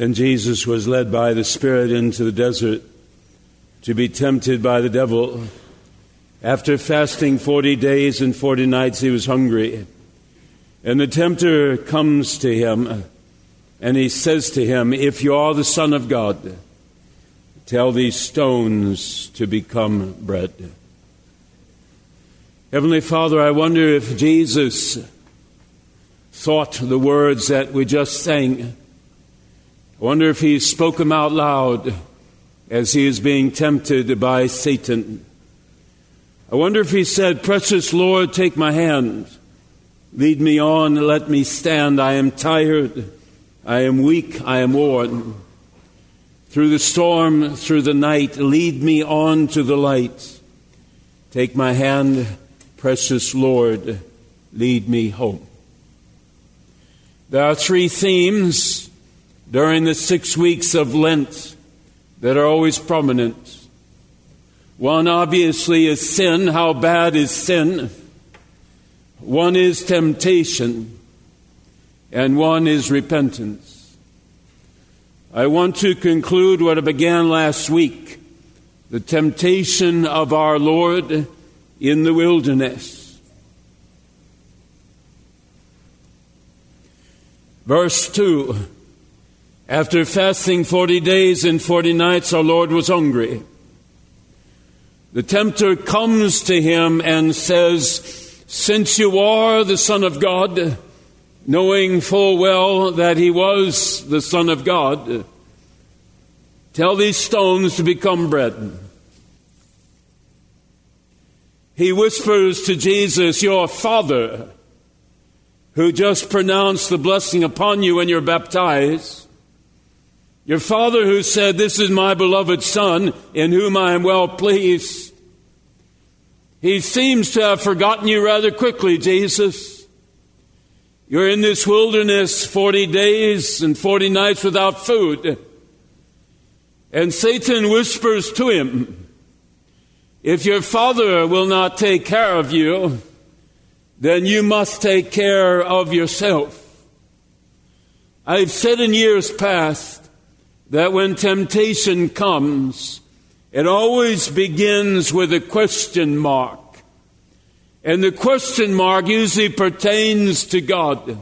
Then Jesus was led by the Spirit into the desert to be tempted by the devil. After fasting 40 days and 40 nights, he was hungry. And the tempter comes to him and he says to him, If you are the Son of God, tell these stones to become bread. Heavenly Father, I wonder if Jesus thought the words that we just sang. I wonder if he spoke them out loud as he is being tempted by Satan. I wonder if he said, Precious Lord, take my hand. Lead me on, let me stand. I am tired. I am weak. I am worn. Through the storm, through the night, lead me on to the light. Take my hand, precious Lord, lead me home. There are three themes during the six weeks of Lent that are always prominent. One obviously is sin. How bad is sin? One is temptation, and one is repentance. I want to conclude what I began last week the temptation of our Lord in the wilderness. Verse 2 after fasting 40 days and 40 nights, our Lord was hungry. The tempter comes to him and says, Since you are the Son of God, knowing full well that he was the Son of God, tell these stones to become bread. He whispers to Jesus, Your Father, who just pronounced the blessing upon you when you're baptized, your father who said, This is my beloved son in whom I am well pleased. He seems to have forgotten you rather quickly, Jesus. You're in this wilderness 40 days and 40 nights without food. And Satan whispers to him, If your father will not take care of you, then you must take care of yourself. I've said in years past that when temptation comes, it always begins with a question mark. And the question mark usually pertains to God.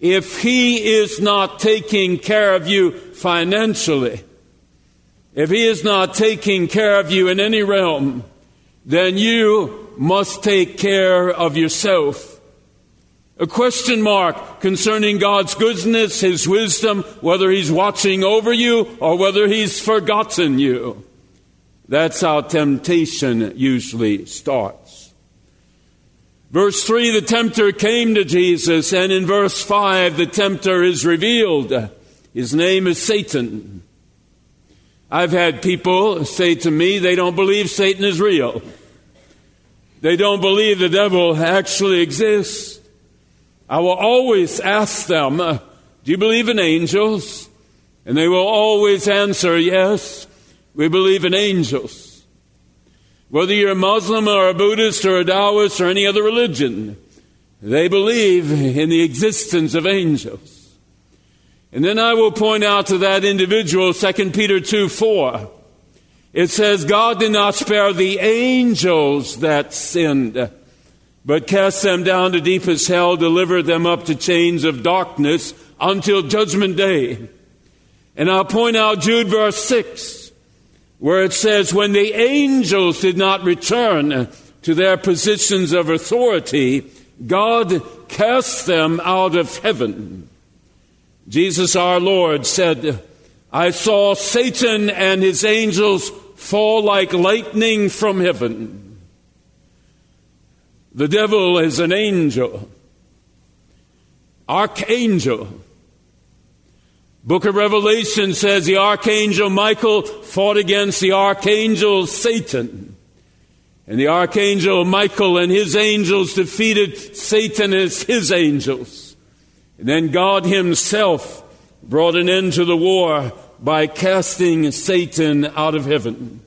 If He is not taking care of you financially, if He is not taking care of you in any realm, then you must take care of yourself. A question mark concerning God's goodness, His wisdom, whether He's watching over you or whether He's forgotten you. That's how temptation usually starts. Verse 3, the tempter came to Jesus, and in verse 5, the tempter is revealed. His name is Satan. I've had people say to me they don't believe Satan is real. They don't believe the devil actually exists. I will always ask them, uh, Do you believe in angels? And they will always answer, Yes, we believe in angels. Whether you're a Muslim or a Buddhist or a Taoist or any other religion, they believe in the existence of angels. And then I will point out to that individual 2 Peter 2 4. It says, God did not spare the angels that sinned but cast them down to deepest hell, deliver them up to chains of darkness until judgment day. And I'll point out Jude verse 6, where it says, When the angels did not return to their positions of authority, God cast them out of heaven. Jesus our Lord said, I saw Satan and his angels fall like lightning from heaven. The devil is an angel, archangel, Book of Revelation says the archangel Michael fought against the archangel Satan. And the archangel Michael and his angels defeated Satan as his angels. And then God himself brought an end to the war by casting Satan out of heaven.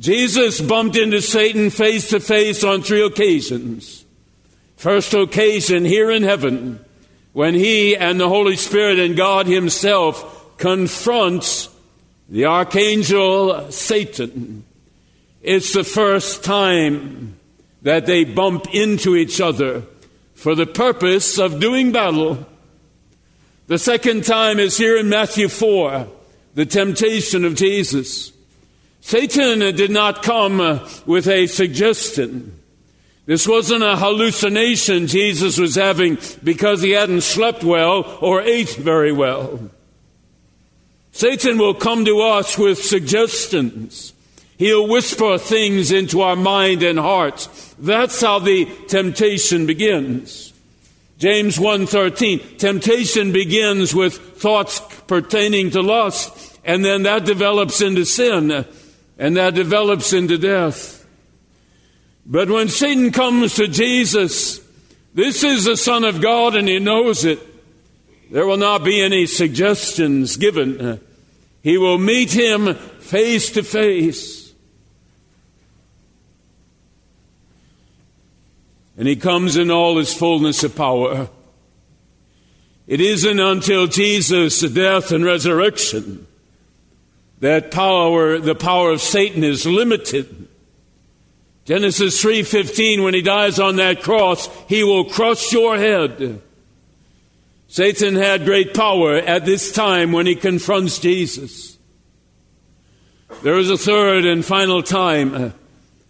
Jesus bumped into Satan face to face on three occasions. First occasion here in heaven when he and the Holy Spirit and God himself confronts the archangel Satan. It's the first time that they bump into each other for the purpose of doing battle. The second time is here in Matthew 4, the temptation of Jesus. Satan did not come uh, with a suggestion. This wasn't a hallucination Jesus was having because he hadn't slept well or ate very well. Satan will come to us with suggestions. He'll whisper things into our mind and hearts. That's how the temptation begins. James 1:13 Temptation begins with thoughts pertaining to lust and then that develops into sin and that develops into death. But when Satan comes to Jesus, this is the Son of God and he knows it. There will not be any suggestions given. He will meet him face to face. And he comes in all his fullness of power. It isn't until Jesus' death and resurrection that power, the power of Satan is limited. Genesis 3:15 when he dies on that cross, he will crush your head. Satan had great power at this time when he confronts Jesus. There is a third and final time uh,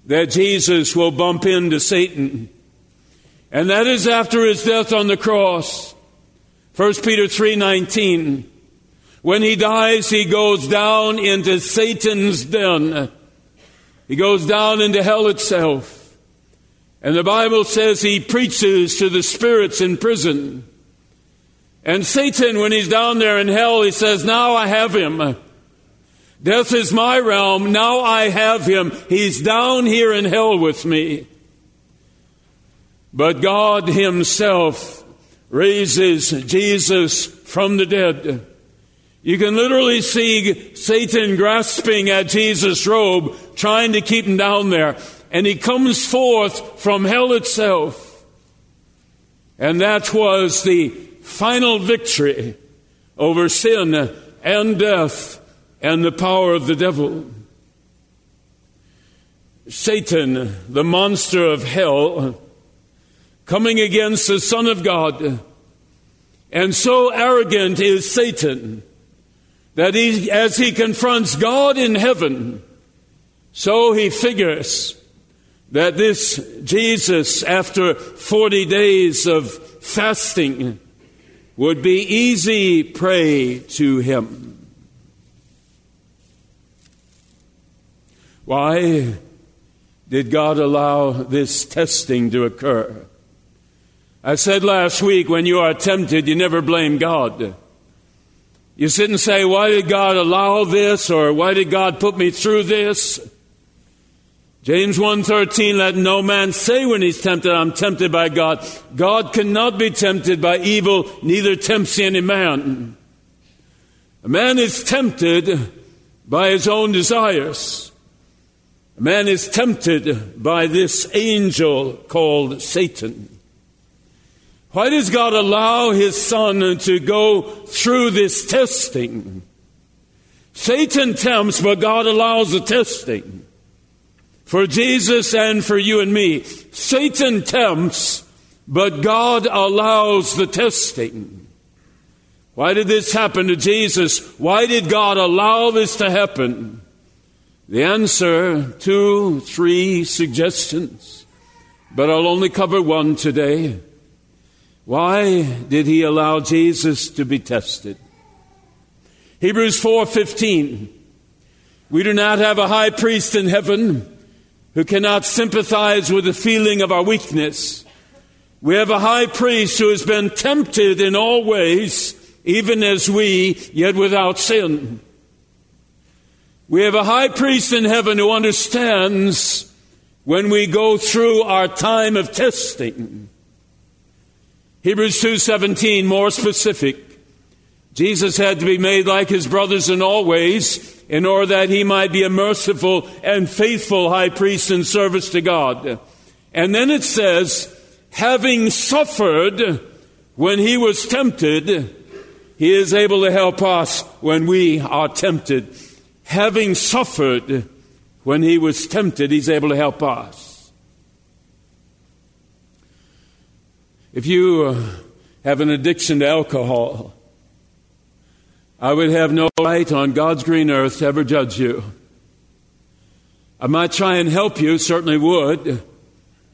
that Jesus will bump into Satan. And that is after his death on the cross. 1 Peter 3:19 When he dies he goes down into Satan's den he goes down into hell itself. And the Bible says he preaches to the spirits in prison. And Satan, when he's down there in hell, he says, Now I have him. Death is my realm. Now I have him. He's down here in hell with me. But God Himself raises Jesus from the dead. You can literally see Satan grasping at Jesus' robe, trying to keep him down there. And he comes forth from hell itself. And that was the final victory over sin and death and the power of the devil. Satan, the monster of hell, coming against the Son of God. And so arrogant is Satan that he, as he confronts God in heaven, so he figures that this Jesus, after 40 days of fasting, would be easy prey to him. Why did God allow this testing to occur? I said last week when you are tempted, you never blame God. You sit and say, Why did God allow this? or Why did God put me through this? James 1:13 let no man say when he's tempted I'm tempted by God. God cannot be tempted by evil neither tempts any man. A man is tempted by his own desires. A man is tempted by this angel called Satan. Why does God allow his son to go through this testing? Satan tempts, but God allows the testing. For Jesus and for you and me. Satan tempts, but God allows the testing. Why did this happen to Jesus? Why did God allow this to happen? The answer, two, three suggestions, but I'll only cover one today. Why did he allow Jesus to be tested? Hebrews 4:15 We do not have a high priest in heaven who cannot sympathize with the feeling of our weakness. We have a high priest who has been tempted in all ways, even as we, yet without sin. We have a high priest in heaven who understands when we go through our time of testing. Hebrews 2:17 more specific. Jesus had to be made like his brothers in all ways in order that he might be a merciful and faithful high priest in service to God. And then it says, having suffered when he was tempted, he is able to help us when we are tempted. Having suffered when he was tempted, he's able to help us. If you uh, have an addiction to alcohol, I would have no right on God's green earth to ever judge you. I might try and help you, certainly would.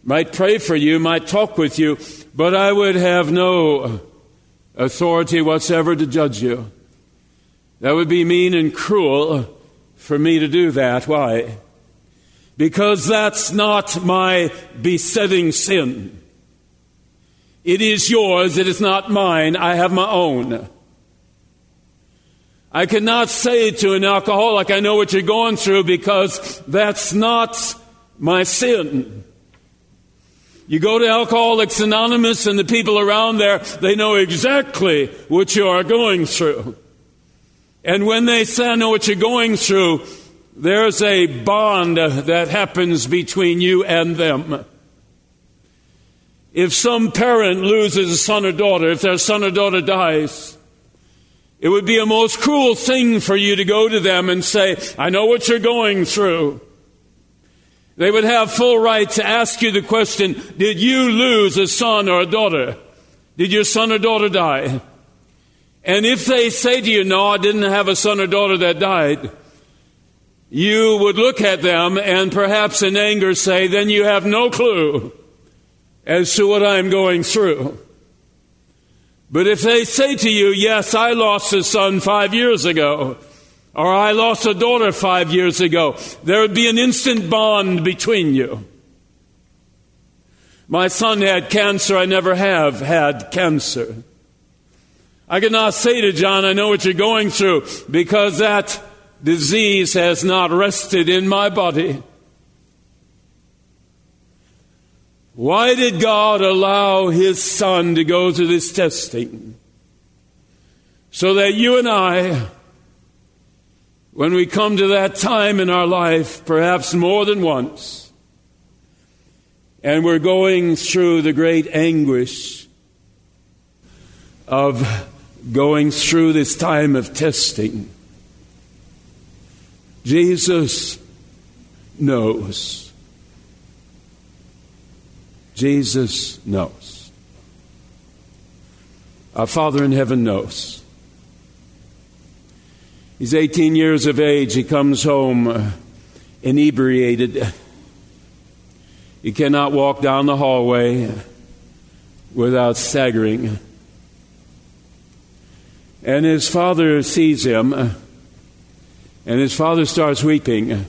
Might pray for you, might talk with you, but I would have no authority whatsoever to judge you. That would be mean and cruel for me to do that. Why? Because that's not my besetting sin. It is yours, it is not mine. I have my own. I cannot say to an alcoholic, I know what you're going through because that's not my sin. You go to Alcoholics Anonymous and the people around there, they know exactly what you are going through. And when they say, I know what you're going through, there's a bond that happens between you and them. If some parent loses a son or daughter, if their son or daughter dies, it would be a most cruel thing for you to go to them and say, I know what you're going through. They would have full right to ask you the question Did you lose a son or a daughter? Did your son or daughter die? And if they say to you, No, I didn't have a son or daughter that died, you would look at them and perhaps in anger say, Then you have no clue as to what I'm going through. But if they say to you, Yes, I lost a son five years ago, or I lost a daughter five years ago, there would be an instant bond between you. My son had cancer. I never have had cancer. I cannot say to John, I know what you're going through because that disease has not rested in my body. Why did God allow his son to go through this testing? So that you and I when we come to that time in our life, perhaps more than once, and we're going through the great anguish of going through this time of testing, Jesus knows. Jesus knows. Our Father in heaven knows. He's 18 years of age. He comes home inebriated. He cannot walk down the hallway without staggering. And his father sees him, and his father starts weeping.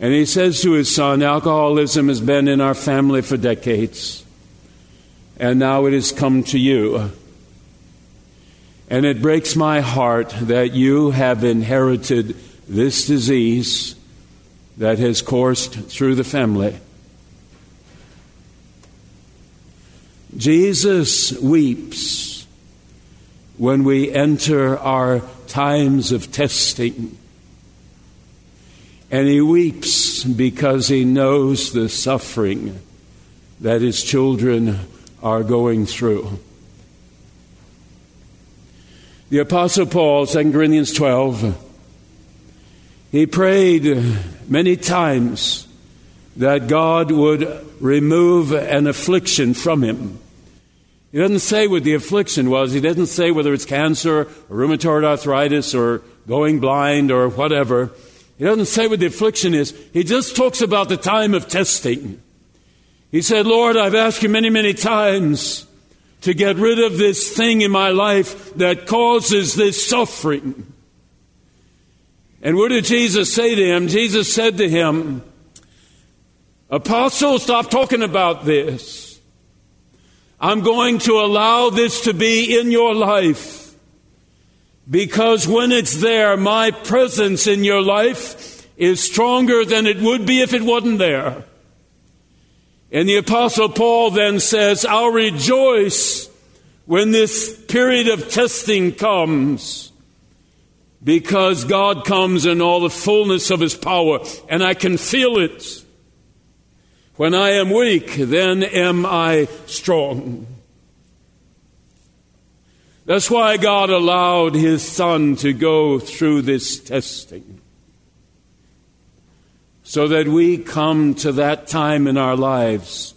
And he says to his son, Alcoholism has been in our family for decades, and now it has come to you. And it breaks my heart that you have inherited this disease that has coursed through the family. Jesus weeps when we enter our times of testing. And he weeps because he knows the suffering that his children are going through. The Apostle Paul, 2 Corinthians 12, he prayed many times that God would remove an affliction from him. He doesn't say what the affliction was. He doesn't say whether it's cancer or rheumatoid arthritis or going blind or whatever. He doesn't say what the affliction is. He just talks about the time of testing. He said, Lord, I've asked you many, many times to get rid of this thing in my life that causes this suffering. And what did Jesus say to him? Jesus said to him, Apostle, stop talking about this. I'm going to allow this to be in your life because when it's there, my presence in your life is stronger than it would be if it wasn't there. And the Apostle Paul then says, I'll rejoice when this period of testing comes because God comes in all the fullness of His power and I can feel it. When I am weak, then am I strong. That's why God allowed His Son to go through this testing. So that we come to that time in our lives.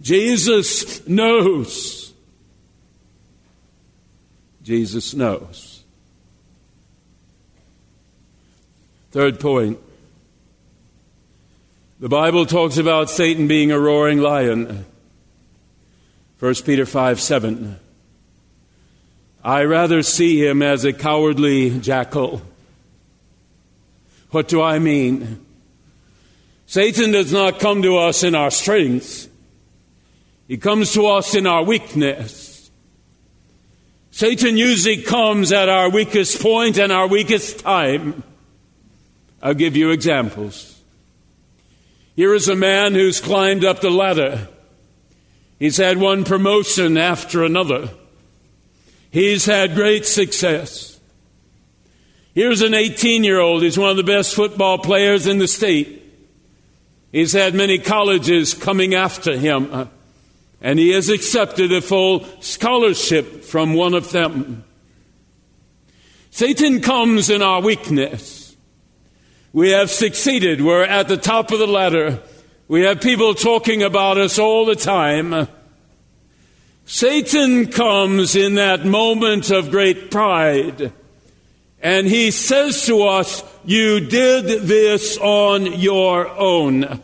Jesus knows. Jesus knows. Third point the Bible talks about Satan being a roaring lion. 1 Peter 5 7. I rather see him as a cowardly jackal. What do I mean? Satan does not come to us in our strength. He comes to us in our weakness. Satan usually comes at our weakest point and our weakest time. I'll give you examples. Here is a man who's climbed up the ladder. He's had one promotion after another. He's had great success. Here's an 18 year old. He's one of the best football players in the state. He's had many colleges coming after him, uh, and he has accepted a full scholarship from one of them. Satan comes in our weakness. We have succeeded. We're at the top of the ladder. We have people talking about us all the time. Satan comes in that moment of great pride and he says to us, You did this on your own.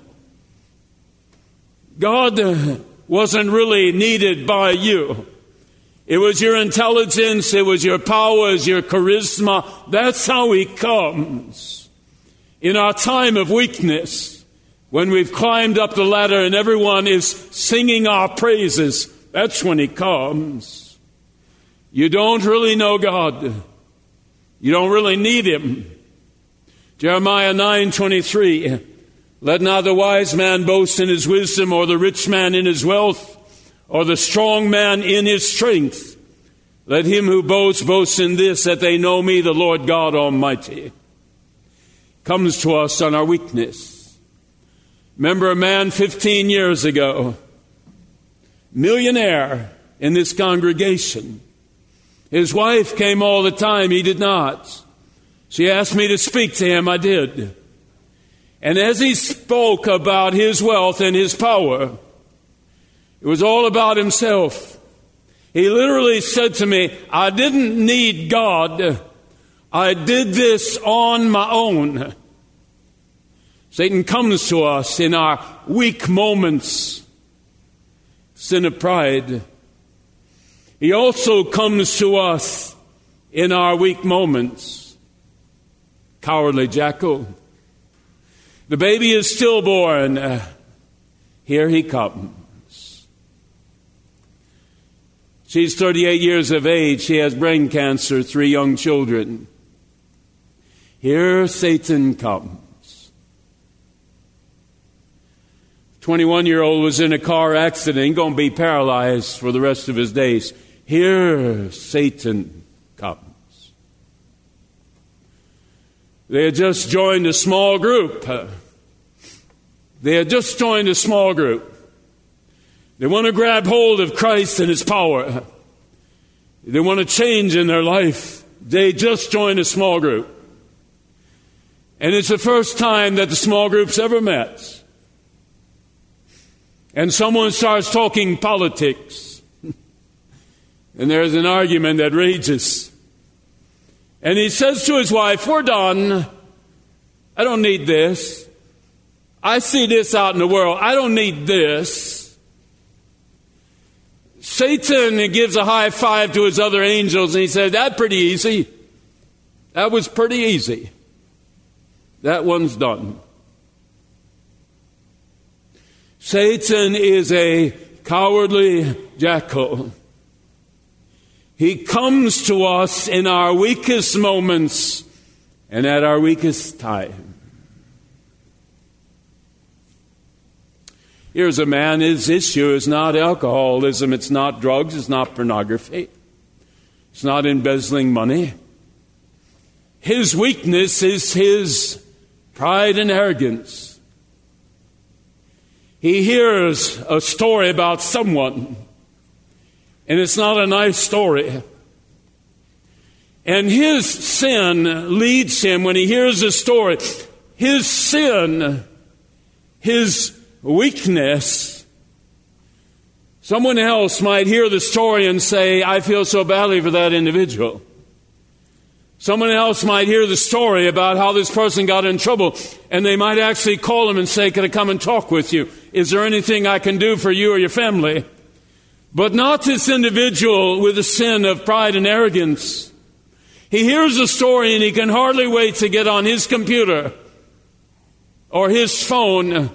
God wasn't really needed by you. It was your intelligence, it was your powers, your charisma. That's how he comes. In our time of weakness, when we've climbed up the ladder and everyone is singing our praises, that's when He comes. You don't really know God. You don't really need Him. Jeremiah 9 23. Let not the wise man boast in his wisdom, or the rich man in his wealth, or the strong man in his strength. Let him who boasts boast in this, that they know me, the Lord God Almighty comes to us on our weakness. Remember a man 15 years ago, millionaire in this congregation. His wife came all the time, he did not. She asked me to speak to him, I did. And as he spoke about his wealth and his power, it was all about himself. He literally said to me, I didn't need God. I did this on my own. Satan comes to us in our weak moments, sin of pride. He also comes to us in our weak moments, cowardly jackal. The baby is stillborn. Uh, here he comes. She's 38 years of age. She has brain cancer, three young children. Here Satan comes. 21 year old was in a car accident, going to be paralyzed for the rest of his days. Here Satan comes. They had just joined a small group. They had just joined a small group. They want to grab hold of Christ and His power. They want to change in their life. They just joined a small group. And it's the first time that the small group's ever met. And someone starts talking politics. and there's an argument that rages. And he says to his wife, We're done. I don't need this. I see this out in the world. I don't need this. Satan gives a high five to his other angels and he says, That's pretty easy. That was pretty easy. That one's done. Satan is a cowardly jackal. He comes to us in our weakest moments and at our weakest time. Here's a man, his issue is not alcoholism, it's not drugs, it's not pornography, it's not embezzling money. His weakness is his pride and arrogance. He hears a story about someone, and it's not a nice story. And his sin leads him, when he hears the story, his sin, his weakness, someone else might hear the story and say, I feel so badly for that individual. Someone else might hear the story about how this person got in trouble, and they might actually call him and say, Can I come and talk with you? Is there anything I can do for you or your family? But not this individual with the sin of pride and arrogance. He hears the story and he can hardly wait to get on his computer or his phone,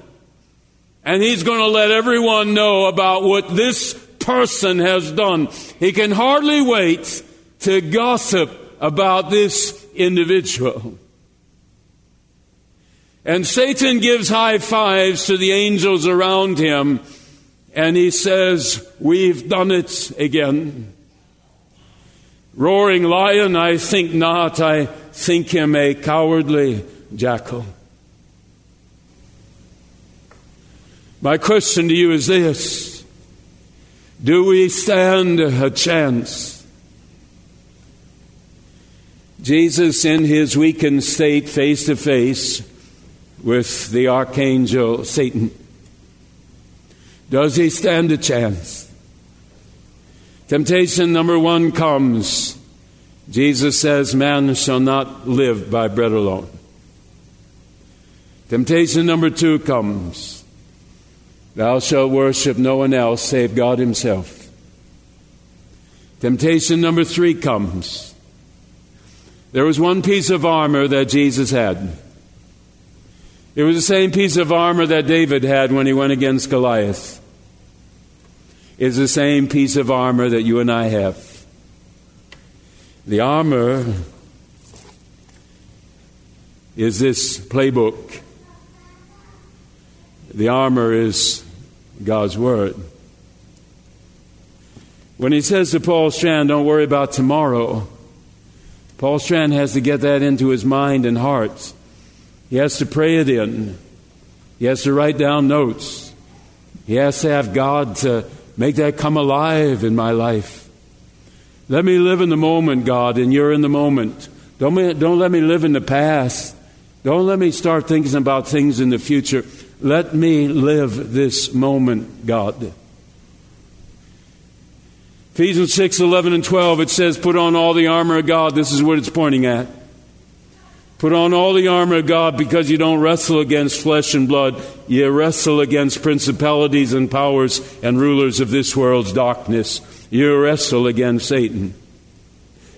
and he's going to let everyone know about what this person has done. He can hardly wait to gossip about this individual. And Satan gives high fives to the angels around him, and he says, We've done it again. Roaring lion, I think not. I think him a cowardly jackal. My question to you is this Do we stand a chance? Jesus, in his weakened state, face to face with the archangel Satan, does he stand a chance? Temptation number one comes. Jesus says, Man shall not live by bread alone. Temptation number two comes. Thou shalt worship no one else save God Himself. Temptation number three comes. There was one piece of armor that Jesus had. It was the same piece of armor that David had when he went against Goliath. It's the same piece of armor that you and I have. The armor is this playbook. The armor is God's Word. When he says to Paul Strand, don't worry about tomorrow, Paul Strand has to get that into his mind and heart. He has to pray it in. He has to write down notes. He has to have God to make that come alive in my life. Let me live in the moment, God, and you're in the moment. Don't, me, don't let me live in the past. Don't let me start thinking about things in the future. Let me live this moment, God. Ephesians 6 11 and 12, it says, Put on all the armor of God. This is what it's pointing at. Put on all the armor of God because you don't wrestle against flesh and blood. You wrestle against principalities and powers and rulers of this world's darkness. You wrestle against Satan.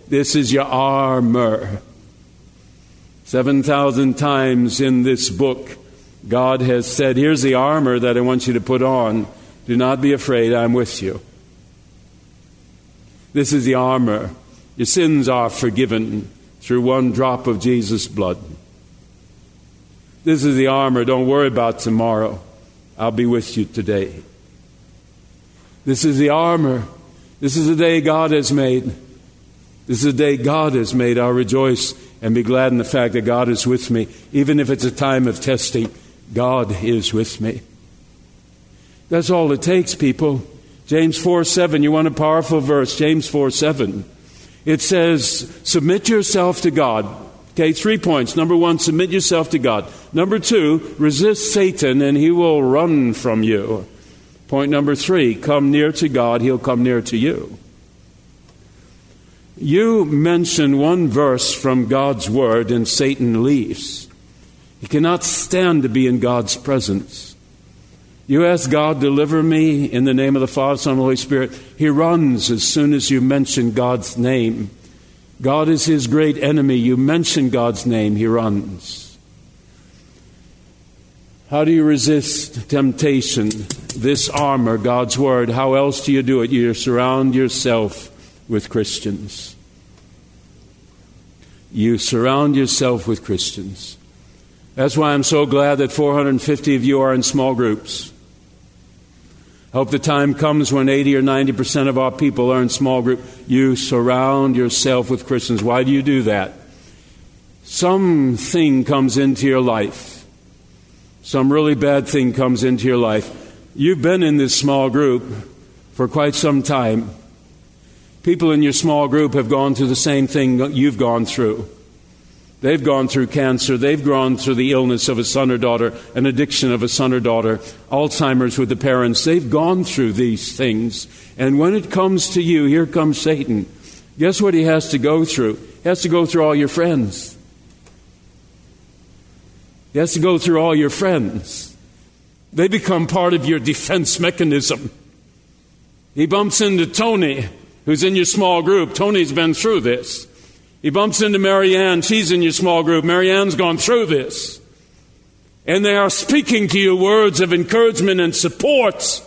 This is your armor. 7,000 times in this book, God has said, Here's the armor that I want you to put on. Do not be afraid, I'm with you. This is the armor. Your sins are forgiven through one drop of Jesus' blood. This is the armor. Don't worry about tomorrow. I'll be with you today. This is the armor. This is the day God has made. This is the day God has made. I'll rejoice and be glad in the fact that God is with me. Even if it's a time of testing, God is with me. That's all it takes, people. James 4 7, you want a powerful verse. James 4 7. It says, Submit yourself to God. Okay, three points. Number one, submit yourself to God. Number two, resist Satan and he will run from you. Point number three, come near to God, he'll come near to you. You mention one verse from God's word and Satan leaves. He cannot stand to be in God's presence. You ask God, deliver me in the name of the Father, Son, and Holy Spirit. He runs as soon as you mention God's name. God is his great enemy. You mention God's name, he runs. How do you resist temptation? This armor, God's Word. How else do you do it? You surround yourself with Christians. You surround yourself with Christians. That's why I'm so glad that 450 of you are in small groups. I hope the time comes when 80 or 90 percent of our people are in small group. You surround yourself with Christians. Why do you do that? Something comes into your life. Some really bad thing comes into your life. You've been in this small group for quite some time. People in your small group have gone through the same thing you've gone through. They've gone through cancer. They've gone through the illness of a son or daughter, an addiction of a son or daughter, Alzheimer's with the parents. They've gone through these things. And when it comes to you, here comes Satan. Guess what he has to go through? He has to go through all your friends. He has to go through all your friends. They become part of your defense mechanism. He bumps into Tony, who's in your small group. Tony's been through this. He bumps into Marianne. She's in your small group. Marianne's gone through this. And they are speaking to you words of encouragement and support.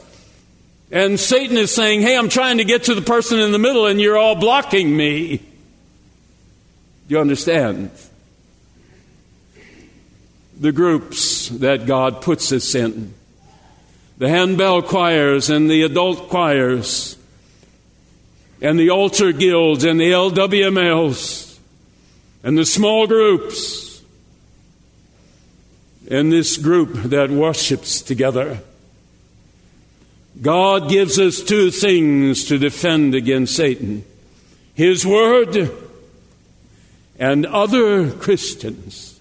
And Satan is saying, Hey, I'm trying to get to the person in the middle and you're all blocking me. Do you understand? The groups that God puts us in the handbell choirs and the adult choirs and the altar guilds and the LWMLs and the small groups and this group that worships together. God gives us two things to defend against Satan His Word and other Christians.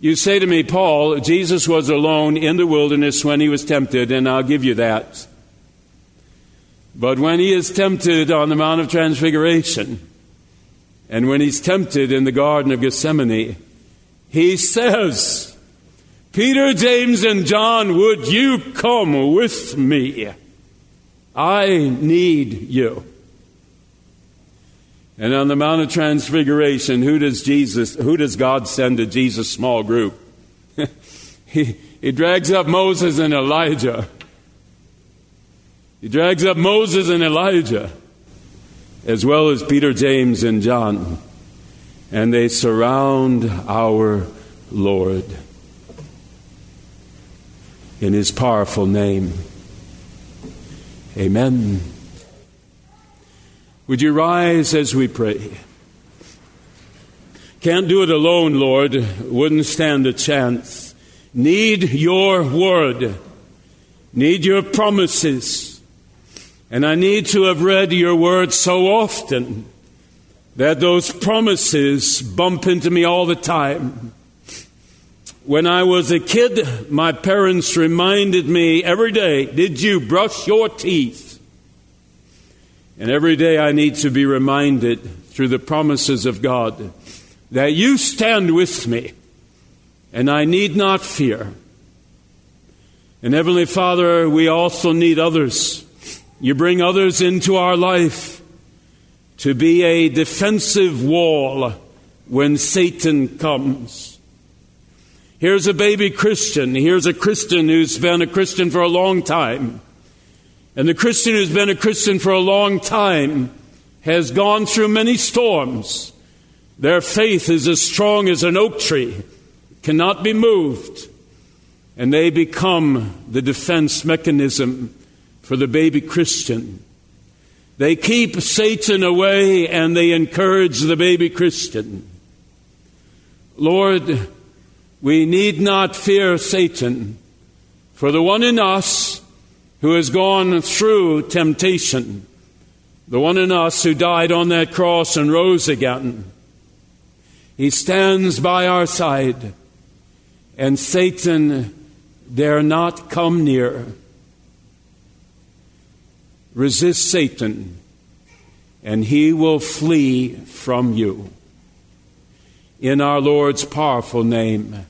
You say to me, Paul, Jesus was alone in the wilderness when he was tempted, and I'll give you that. But when he is tempted on the Mount of Transfiguration, and when he's tempted in the Garden of Gethsemane, he says, Peter, James, and John, would you come with me? I need you. And on the Mount of Transfiguration, who does Jesus, who does God send to Jesus' small group? he, he drags up Moses and Elijah. He drags up Moses and Elijah, as well as Peter, James, and John, and they surround our Lord in his powerful name. Amen. Would you rise as we pray? Can't do it alone, Lord. Wouldn't stand a chance. Need your word. Need your promises. And I need to have read your word so often that those promises bump into me all the time. When I was a kid, my parents reminded me every day, Did you brush your teeth? And every day I need to be reminded through the promises of God that you stand with me and I need not fear. And Heavenly Father, we also need others you bring others into our life to be a defensive wall when Satan comes. Here's a baby Christian. Here's a Christian who's been a Christian for a long time. And the Christian who's been a Christian for a long time has gone through many storms. Their faith is as strong as an oak tree, cannot be moved. And they become the defense mechanism for the baby Christian. They keep Satan away and they encourage the baby Christian. Lord, we need not fear Satan, for the one in us who has gone through temptation, the one in us who died on that cross and rose again, he stands by our side, and Satan dare not come near. Resist Satan, and he will flee from you. In our Lord's powerful name,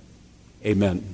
amen.